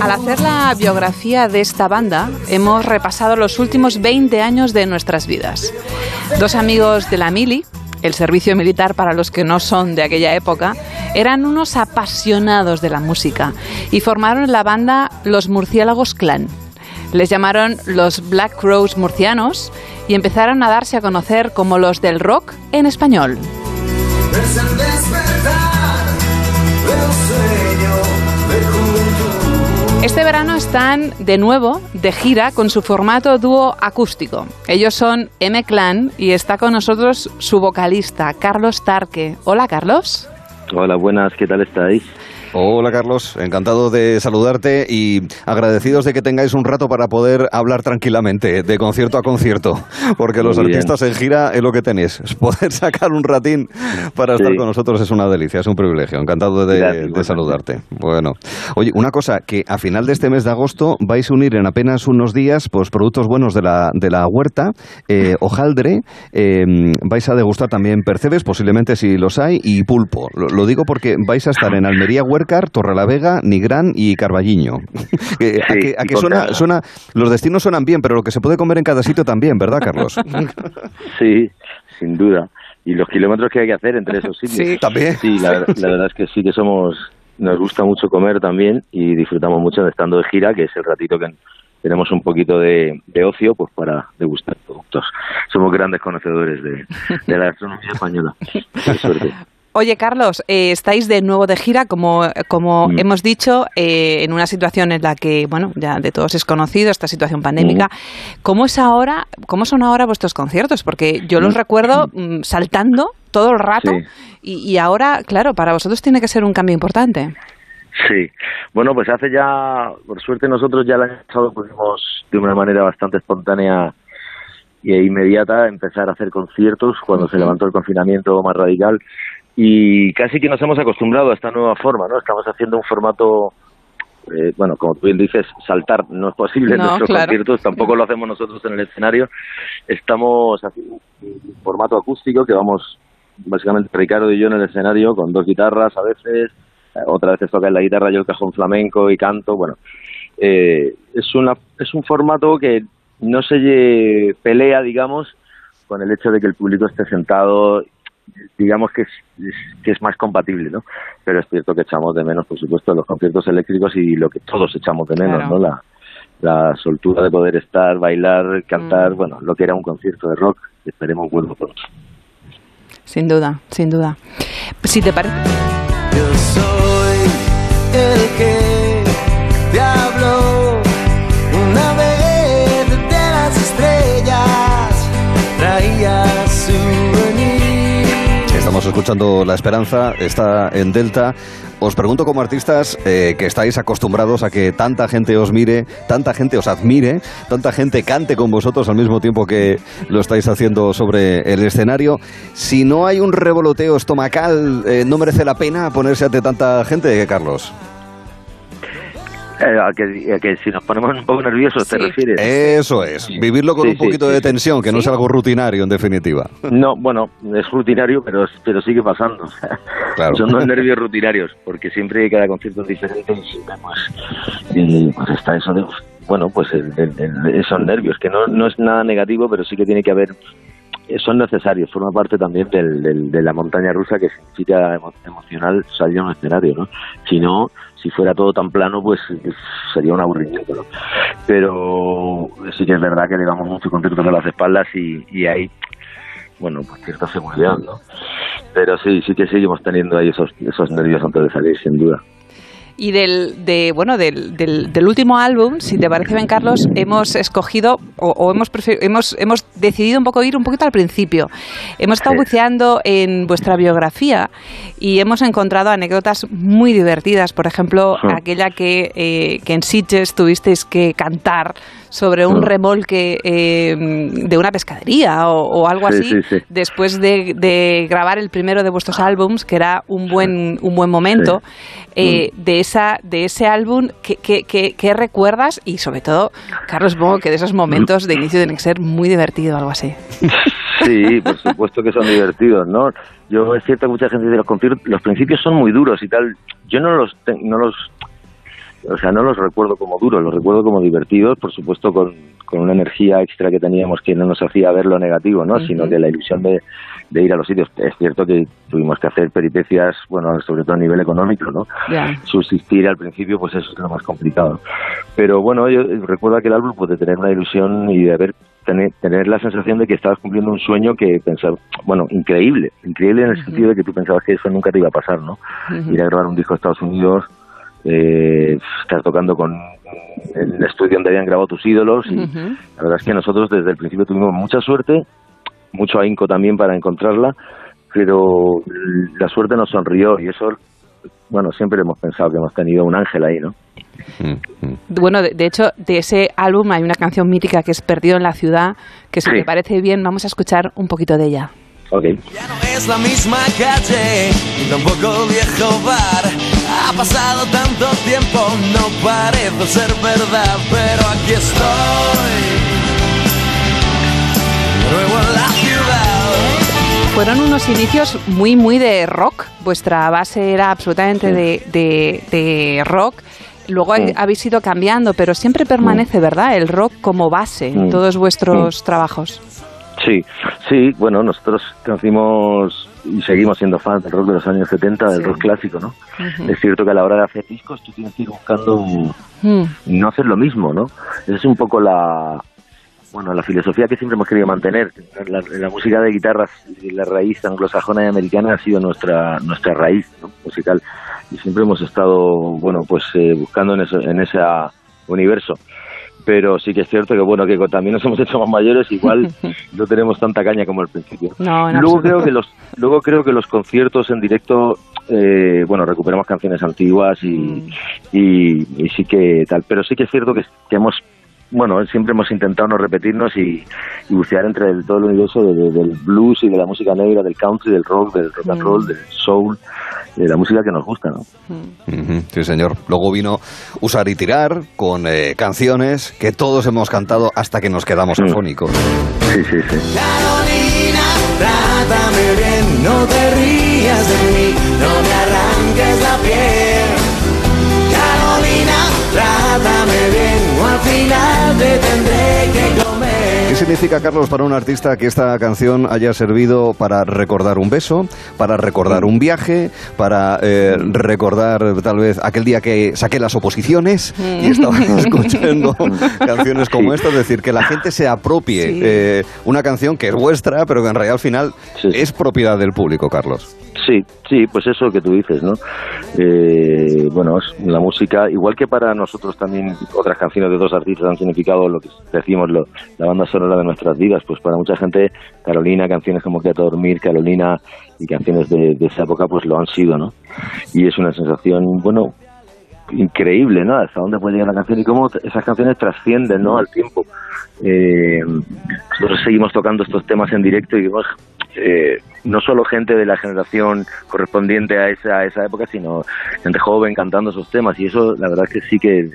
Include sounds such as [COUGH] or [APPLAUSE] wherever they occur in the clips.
Al hacer la biografía de esta banda, hemos repasado los últimos 20 años de nuestras vidas. Dos amigos de la Mili, el servicio militar para los que no son de aquella época, eran unos apasionados de la música y formaron la banda Los Murciélagos Clan. Les llamaron los Black Crows murcianos y empezaron a darse a conocer como los del rock en español. Este verano están de nuevo de gira con su formato dúo acústico. Ellos son M Clan y está con nosotros su vocalista, Carlos Tarque. Hola, Carlos. Hola, buenas, ¿qué tal estáis? Hola Carlos, encantado de saludarte y agradecidos de que tengáis un rato para poder hablar tranquilamente de concierto a concierto, [LAUGHS] porque los Muy bien. artistas en gira es lo que tenéis. Poder [LAUGHS] sacar un ratín para estar con nosotros es una delicia, es un privilegio. Encantado de, Gracias, de igualmente. saludarte. Bueno, oye, una cosa, que a final de este mes de agosto vais a unir en apenas unos días pues productos buenos de la, de la huerta, eh, hojaldre, eh, vais a degustar también percebes, posiblemente si los hay, y pulpo. Lo, lo digo porque vais a estar en Almería, Huércar, Torrelavega, Nigrán y Carballiño. [LAUGHS] Eh, ¿A Sí, que, a que suena, suena, los destinos suenan bien, pero lo que se puede comer en cada sitio también, ¿verdad, Carlos? [LAUGHS] Sí, sin duda. Y los kilómetros que hay que hacer entre esos sitios. Sí. También. Sí, la, la verdad es que sí que somos, nos gusta mucho comer también y disfrutamos mucho de estando de gira, que es el ratito que tenemos un poquito de, de ocio pues para degustar productos. Somos grandes conocedores de, de la gastronomía española. Qué suerte. Oye, Carlos, eh, estáis de nuevo de gira, como, como Mm. hemos dicho, eh, en una situación en la que, bueno, ya de todos es conocido, esta situación pandémica. ¿Cómo es ahora, cómo son ahora vuestros conciertos? Porque yo los recuerdo [CLEARS THROAT] mm, saltando todo el rato Sí. y, y ahora, claro, para vosotros tiene que ser un cambio importante. Sí, bueno, pues hace ya, por suerte nosotros ya el año pasado pudimos de una manera bastante espontánea e inmediata empezar a hacer conciertos cuando se levantó el confinamiento más radical y casi que nos hemos acostumbrado a esta nueva forma, ¿no? Estamos haciendo un formato, eh, bueno, como tú bien dices, saltar no es posible en [LAUGHS] No, nuestros claro. conciertos, tampoco lo hacemos nosotros en el escenario, estamos haciendo un formato acústico que vamos básicamente Ricardo y yo en el escenario con dos guitarras a veces, eh, otra vez toca en la guitarra yo el cajón flamenco y canto, bueno, eh, es una es un formato que no se pelea, digamos, con el hecho de que el público esté sentado, digamos que es, es- que es más compatible, ¿no? Pero es cierto que echamos de menos, por supuesto, los conciertos eléctricos y lo que todos echamos de menos, Claro. ¿no? La, la soltura de poder estar, bailar, cantar, Mm. bueno, lo que era un concierto de rock, esperemos vuelva pronto. Sin duda, sin duda. Si te parece. Yo soy el que escuchando La Esperanza, está en Delta. Os pregunto como artistas eh, que estáis acostumbrados a que tanta gente os mire, tanta gente os admire, tanta gente cante con vosotros al mismo tiempo que lo estáis haciendo sobre el escenario. Si no hay un revoloteo estomacal, eh, ¿no merece la pena ponerse ante tanta gente, Carlos? Eh, a, que, a que si nos ponemos un poco nerviosos, ¿te refieres? Eso es, vivirlo con Sí, un poquito sí, de sí. tensión, que no sea algo rutinario en definitiva. No, bueno, es rutinario, pero, pero sigue pasando. Claro. Son los nervios rutinarios, porque siempre cada concierto es diferente y siempre pues, y, pues está eso de, bueno, pues el- el- el- esos nervios, que no, no es nada negativo, pero sí que tiene que haber, son necesarios, forma parte también del, del- de la montaña rusa que significa emo- emocional salir a un escenario, ¿no? Si no, si fuera todo tan plano, pues eh, sería un aburrimiento. Pero sí que es verdad que le damos mucho conciertos a las espaldas y, y hay bueno, pues cierta seguridad, ¿no? Pero sí, sí que seguimos teniendo ahí esos, esos nervios antes de salir, sin duda. Y del, de, bueno, del, del, del último álbum, si te parece bien, Carlos, hemos escogido o, o hemos, hemos, hemos decidido un poco ir un poquito al principio. Hemos estado buceando en vuestra biografía y hemos encontrado anécdotas muy divertidas. Por ejemplo, aquella que, eh, que en Sitges tuvisteis que cantar sobre un Sí. remolque eh, de una pescadería o, o algo Sí, así, sí, sí. después de, de grabar el primero de vuestros álbums, que era un buen, un buen momento. Eh, de esa de ese álbum ¿qué, qué, qué- qué recuerdas y sobre todo Carlos supongo que de esos momentos de inicio tienen que ser muy divertido algo así [LAUGHS] Sí, por supuesto que son divertidos, ¿no? Yo es cierto que mucha gente dice los los principios son muy duros y tal. Yo no los, no los, o sea, no los recuerdo como duros, los recuerdo como divertidos, por supuesto con, con una energía extra que teníamos que no nos hacía ver lo negativo, ¿no? Sino que la ilusión de, de ir a los sitios. Es cierto que tuvimos que hacer peripecias, bueno, sobre todo a nivel económico, ¿no? Ya. subsistir al principio, pues eso es lo más complicado. Pero bueno, yo recuerdo aquel álbum pues, de tener una ilusión y de haber tener, tener la sensación de que estabas cumpliendo un sueño que pensaba, bueno, increíble, increíble en el sentido de que tú pensabas que eso nunca te iba a pasar, ¿no? Ir a grabar un disco a Estados Unidos, eh, estar tocando con el estudio donde habían grabado tus ídolos y la verdad es que nosotros desde el principio tuvimos mucha suerte, mucho ahínco también para encontrarla, pero la suerte nos sonrió y eso, bueno, siempre hemos pensado que hemos tenido un ángel ahí, ¿no? Mm, mm. Bueno, de, de hecho, de ese álbum hay una canción mítica que es Perdido en la ciudad, que si Sí. te parece bien, vamos a escuchar un poquito de ella. Ok. Ya no es la misma calle, ni tampoco el viejo bar. Ha pasado tanto tiempo, no parece ser verdad, pero aquí estoy. De nuevo en la ciudad. Fueron unos inicios muy, muy de rock. Vuestra base era absolutamente de, de- de rock. Luego Sí. habéis ido cambiando, pero siempre permanece, ¿verdad? El rock como base en todos vuestros trabajos. Sí, sí, bueno, nosotros conocimos y seguimos siendo fans del rock de los años 70, del Sí. rock clásico, ¿no? Es cierto que a la hora de hacer discos tú tienes que ir buscando Mm. no hacer lo mismo, ¿no? Esa es un poco la bueno la filosofía que siempre hemos querido mantener. La, la música de guitarras y la raíz anglosajona y americana ha sido nuestra nuestra raíz ¿no? musical y siempre hemos estado bueno pues eh, buscando en, eso, en ese universo. Pero sí que es cierto que bueno que también nos [LAUGHS] hemos hecho más mayores, igual [LAUGHS] no tenemos tanta caña como al principio. No, luego absoluto. creo que los luego creo que los conciertos en directo eh, bueno recuperamos canciones antiguas y, Mm. y, y sí que tal pero sí que es cierto que, que hemos bueno siempre hemos intentado no repetirnos y, y bucear entre el- todo el universo de- de- del blues y de la música negra del country del rock del rock and roll del soul de la música que nos gusta no Sí, señor. Luego vino Usar y Tirar con eh, canciones que todos hemos cantado hasta que nos quedamos Mm. afónicos. sí sí sí Carolina, trátame bien, no te rías de mí, no me arranques la piel. Final te tendré que comer. ¿Qué significa, Carlos, para un artista que esta canción haya servido para recordar un beso, para recordar un viaje, para eh, recordar tal vez aquel día que saqué las oposiciones y estaba [LAUGHS] escuchando canciones como Sí. esta? Es decir, que la gente se apropie Sí. eh, una canción que es vuestra, pero que en realidad al final Sí. es propiedad del público, Carlos. Sí, sí, pues eso que tú dices, ¿no? Eh, bueno, es la música, igual que para nosotros también otras canciones de dos artistas han significado lo que decimos, lo- la banda sonora de nuestras vidas, pues para mucha gente Carolina, canciones como Quédate a dormir, Carolina y canciones de, de esa época pues lo han sido, ¿no? Y es una sensación, bueno, increíble, ¿no? Hasta dónde puede llegar la canción y cómo esas canciones trascienden, ¿no? Al tiempo. Eh, nosotros seguimos tocando estos temas en directo y vemos eh, no solo gente de la generación correspondiente a esa, esa época, sino gente joven cantando esos temas y eso la verdad es que sí que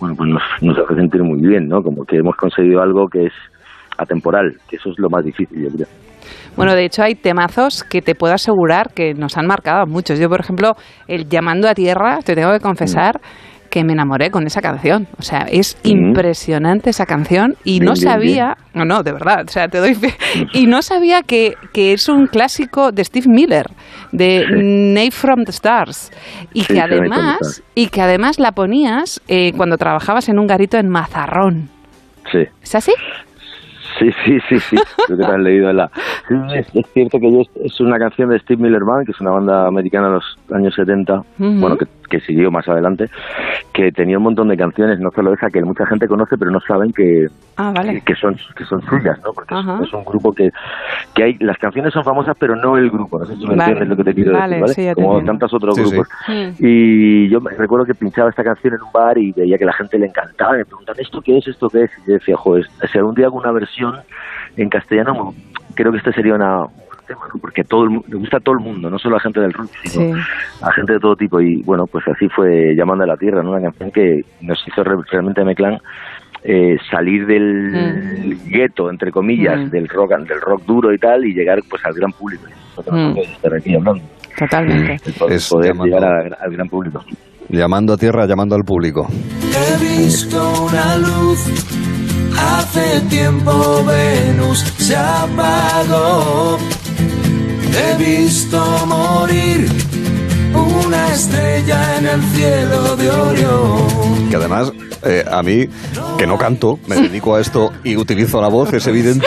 bueno, pues nos, nos hace sentir muy bien, ¿no? Como que hemos conseguido algo que es atemporal, que eso es lo más difícil, yo creo. Bueno, de hecho hay temazos que te puedo asegurar que nos han marcado a muchos. Yo, por ejemplo, el Llamando a Tierra, te tengo que confesar que me enamoré con esa canción. O sea, es Mm. impresionante esa canción y Bien, no bien, sabía, no, no, de verdad, o sea, te doy fe, [LAUGHS] y no sabía que, que es un clásico de Steve Miller, de Nave from the Stars, y Sí, que además, y que además la ponías eh, cuando trabajabas en un garito en Mazarrón. Sí. ¿Es así? Sí, sí, sí, sí. Creo que te has leído la. Sí, es, es cierto que yo- es una canción de Steve Miller Band, que es una banda americana de los años 70, Ujú. bueno, que, que siguió más adelante, que tenía un montón de canciones, no solo esa que mucha gente conoce, pero no saben que, Ah, vale. que son que son suyas, ¿no? Porque es- Ajá. es, un grupo que, que hay. Las canciones son famosas, pero no el grupo. No sé si me Vale. entiendes lo que te quiero Vale, decir, ¿vale? sí, ya Como tantos otros Sí, sí. grupos. Mm. Y yo me recuerdo que pinchaba esta canción en un bar y veía que la gente le encantaba. Y me preguntaban, ¿esto qué es? ¿Esto qué es? Y yo decía, joder, si algún día hago una versión en castellano, creo que este sería una porque todo el le gusta a todo el mundo, no solo a gente del rock, sino Sí. a gente de todo tipo. Y bueno, pues así fue Llamando a la Tierra, ¿no? una canción que nos hizo re- realmente a Meclán eh, salir del Mm. gueto, entre comillas, Mm. del rock del rock duro y tal, y llegar pues al gran público. Mm. estar aquí hablando. Totalmente. Poder, Es poder llamando- llegar a- al gran público. Llamando a tierra, llamando al público. He visto una luz, hace tiempo Venus se apagó. He visto morir una estrella en el cielo de Orión. Que además, eh, a mí, que no canto, me dedico a esto y utilizo la voz, es evidente.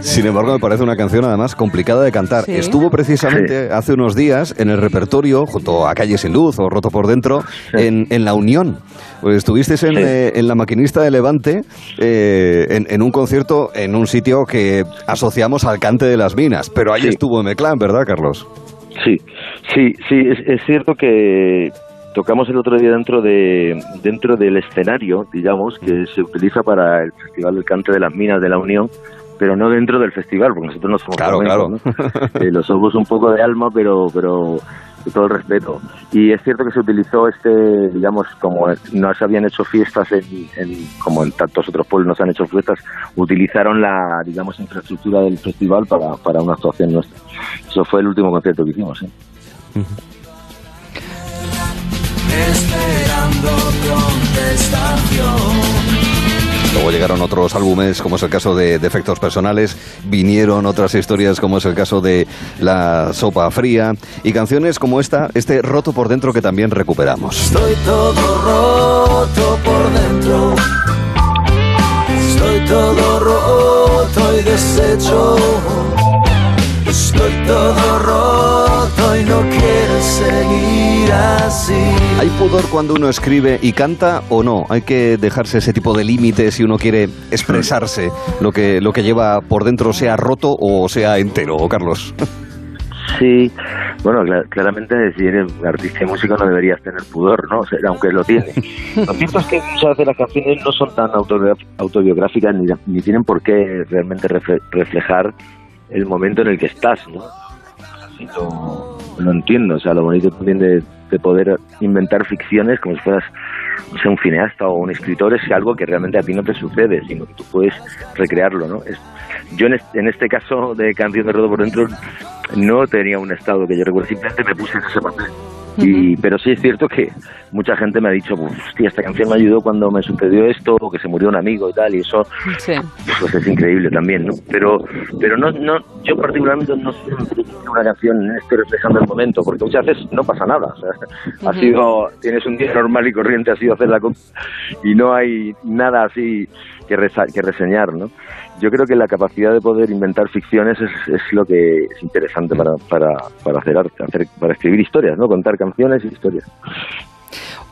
Sin embargo, me parece una canción además complicada de cantar. Sí. Estuvo precisamente hace unos días en el repertorio, junto a Calle Sin Luz o Roto por Dentro, en, en La Unión. Pues estuvisteis en, Sí. eh, en la maquinista de Levante, eh, en, en un concierto en un sitio que asociamos al cante de las minas. Pero ahí Sí. estuvo M-Clan, ¿verdad, Carlos? Sí, sí, sí, es, es cierto que tocamos el otro día dentro de dentro del escenario, digamos, que se utiliza para el Festival del Cante de las Minas de la Unión, pero no dentro del festival, porque nosotros no somos Claro, flamencos, ¿no? Eh, lo somos un poco de alma, pero pero con todo el respeto. Y es cierto que se utilizó este, digamos, como no se habían hecho fiestas en, en- como en tantos otros pueblos no se han hecho fiestas, utilizaron la, digamos, infraestructura del festival para, para una actuación nuestra. Eso fue el último concierto que hicimos, ¿eh? Esperando contestación. Luego llegaron otros álbumes, como es el caso de Defectos Personales, vinieron otras historias, como es el caso de La Sopa Fría, y canciones como esta, este Roto por Dentro que también recuperamos. Estoy todo roto por dentro. Estoy todo roto y deshecho. Estoy todo roto y no quiero seguir así. ¿Hay pudor cuando uno escribe y canta o no? ¿Hay que dejarse ese tipo de límites si uno quiere expresarse [LAUGHS] lo que, lo que lleva por dentro, sea roto o sea entero, Carlos? Sí, bueno, cla- claramente si eres artista y músico no deberías tener pudor, ¿no? O sea, aunque lo tienes. [LAUGHS] Lo cierto es que muchas veces las canciones no son tan autobiográficas ni, ni tienen por qué realmente refle- reflejar el momento en el que estás, ¿no? Así lo, lo entiendo, o sea, lo bonito también de, de poder inventar ficciones como si fueras no sé, un cineasta o un escritor es algo que realmente a ti no te sucede, sino que tú puedes recrearlo, ¿no? Es, yo en este, en este caso de Canción de Rodo por Dentro no tenía un estado que yo recuerdo, simplemente me puse en ese papel. Y, pero sí es cierto que mucha gente me ha dicho, "Uf, hostia, esta canción me ayudó cuando me sucedió esto, o que se murió un amigo y tal, y eso Sí. pues es increíble también, ¿no? Pero, pero no, no, yo particularmente no que una canción esté reflejando el momento, porque muchas veces no pasa nada. O sea, ha sido, tienes un día normal y corriente, ha sido hacer la y no hay nada así que, resa- que reseñar, ¿no? Yo creo que la capacidad de poder inventar ficciones es, es lo que es interesante para, para, para hacer arte, hacer, para escribir historias, ¿no? Contar canciones y historias.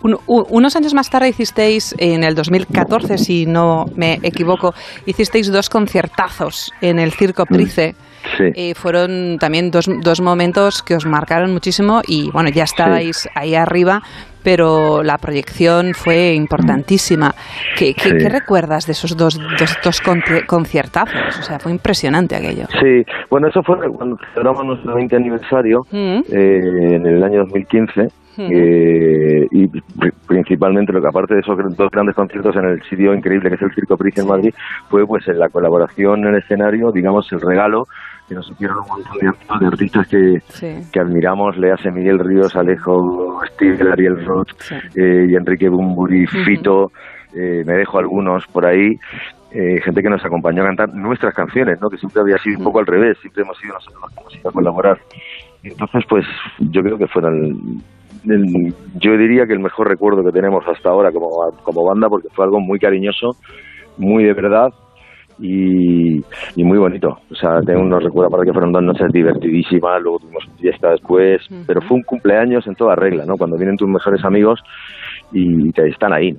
Un- u- unos años más tarde hicisteis, en el 2014, si no me equivoco, hicisteis dos conciertazos en el Circo Price. Sí. Eh, fueron también dos, dos momentos que os marcaron muchísimo y bueno, ya estabais ahí arriba, pero la proyección fue importantísima. ¿Qué, qué- Sí. qué recuerdas de esos dos, dos, dos conci- conciertazos? O sea, fue impresionante aquello. Sí, bueno, eso fue cuando celebramos nuestro 20 aniversario Mm. eh, en el año 2015 Ujú. eh, y pri- principalmente lo que aparte de esos dos grandes conciertos en el sitio increíble que es el Circo Price en Madrid fue pues en la colaboración en el escenario, digamos el regalo que nos hicieron un montón de, de artistas que, Sí. que admiramos, le hace Miguel Ríos, Alejo, Steve, Ariel Roth Sí. eh, y Enrique Bumburi. Fito, eh, me dejo algunos por ahí, eh, gente que nos acompañó a cantar nuestras canciones, ¿no? que siempre había sido un poco al revés, siempre hemos sido nosotros los que hemos ido a colaborar. Entonces, pues yo creo que fueron, yo diría que el mejor recuerdo que tenemos hasta ahora como, como banda, porque fue algo muy cariñoso, muy de verdad y, y muy bonito. O sea, tengo unos recuerdos para que fueron dos noches divertidísimas, luego tuvimos fiesta después, pero fue un cumpleaños en toda regla, ¿no? Cuando vienen tus mejores amigos y te están ahí.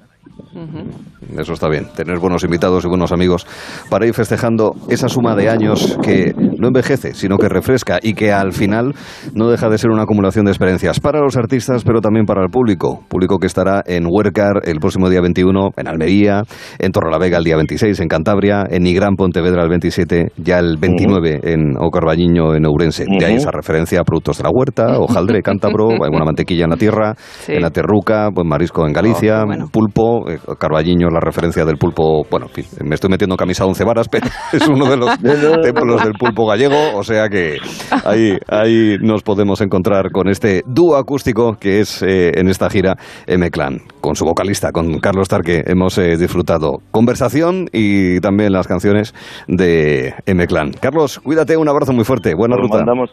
Eso está bien, tener buenos invitados y buenos amigos para ir festejando esa suma de años que no envejece, sino que refresca y que al final no deja de ser una acumulación de experiencias para los artistas, pero también para el público. Público que estará en Huércar el próximo día 21, en Almería, en Torrelavega el día 26, en Cantabria, en Nigrán, Pontevedra el 27, ya el 29 en Ocarbañiño, en Ourense. De ahí esa referencia a productos de la huerta, hojaldre, cántabro, [LAUGHS] alguna mantequilla en la tierra, Sí. en la terruca, buen marisco en Galicia, Oh, qué bueno. pulpo, pulpo, eh, Carballiño, la referencia del pulpo, bueno, me estoy metiendo en camisa 11 varas, pero [LAUGHS] es uno de los [LAUGHS] templos del pulpo gallego, o sea que ahí, ahí nos podemos encontrar con este dúo acústico que es eh, en esta gira M-Clan, con su vocalista, con Carlos Tarque, hemos eh, disfrutado conversación y también las canciones de M-Clan. Carlos, cuídate, un abrazo muy fuerte, buena Os ruta. mandamos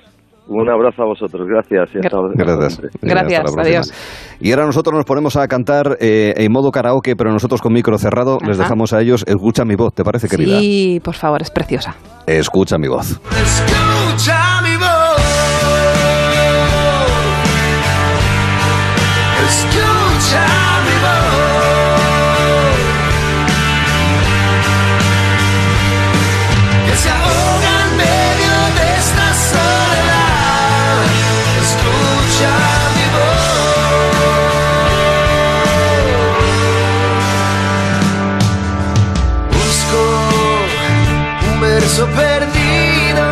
un abrazo a vosotros. Gracias. y hasta- Gracias. Gracias, Hasta próxima. adiós. Y ahora nosotros nos ponemos a cantar eh, en modo karaoke, pero nosotros con micro cerrado. Les dejamos a ellos. Escucha mi voz, ¿te parece, querida? Sí, por favor, es preciosa. Escucha mi voz. Escucha mi voz. Verso perdido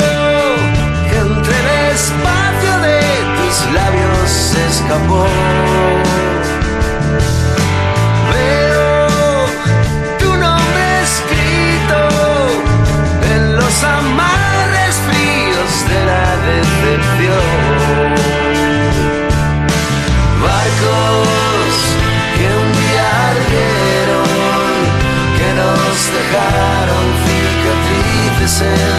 entre el espacio de tus labios escapó. dancing.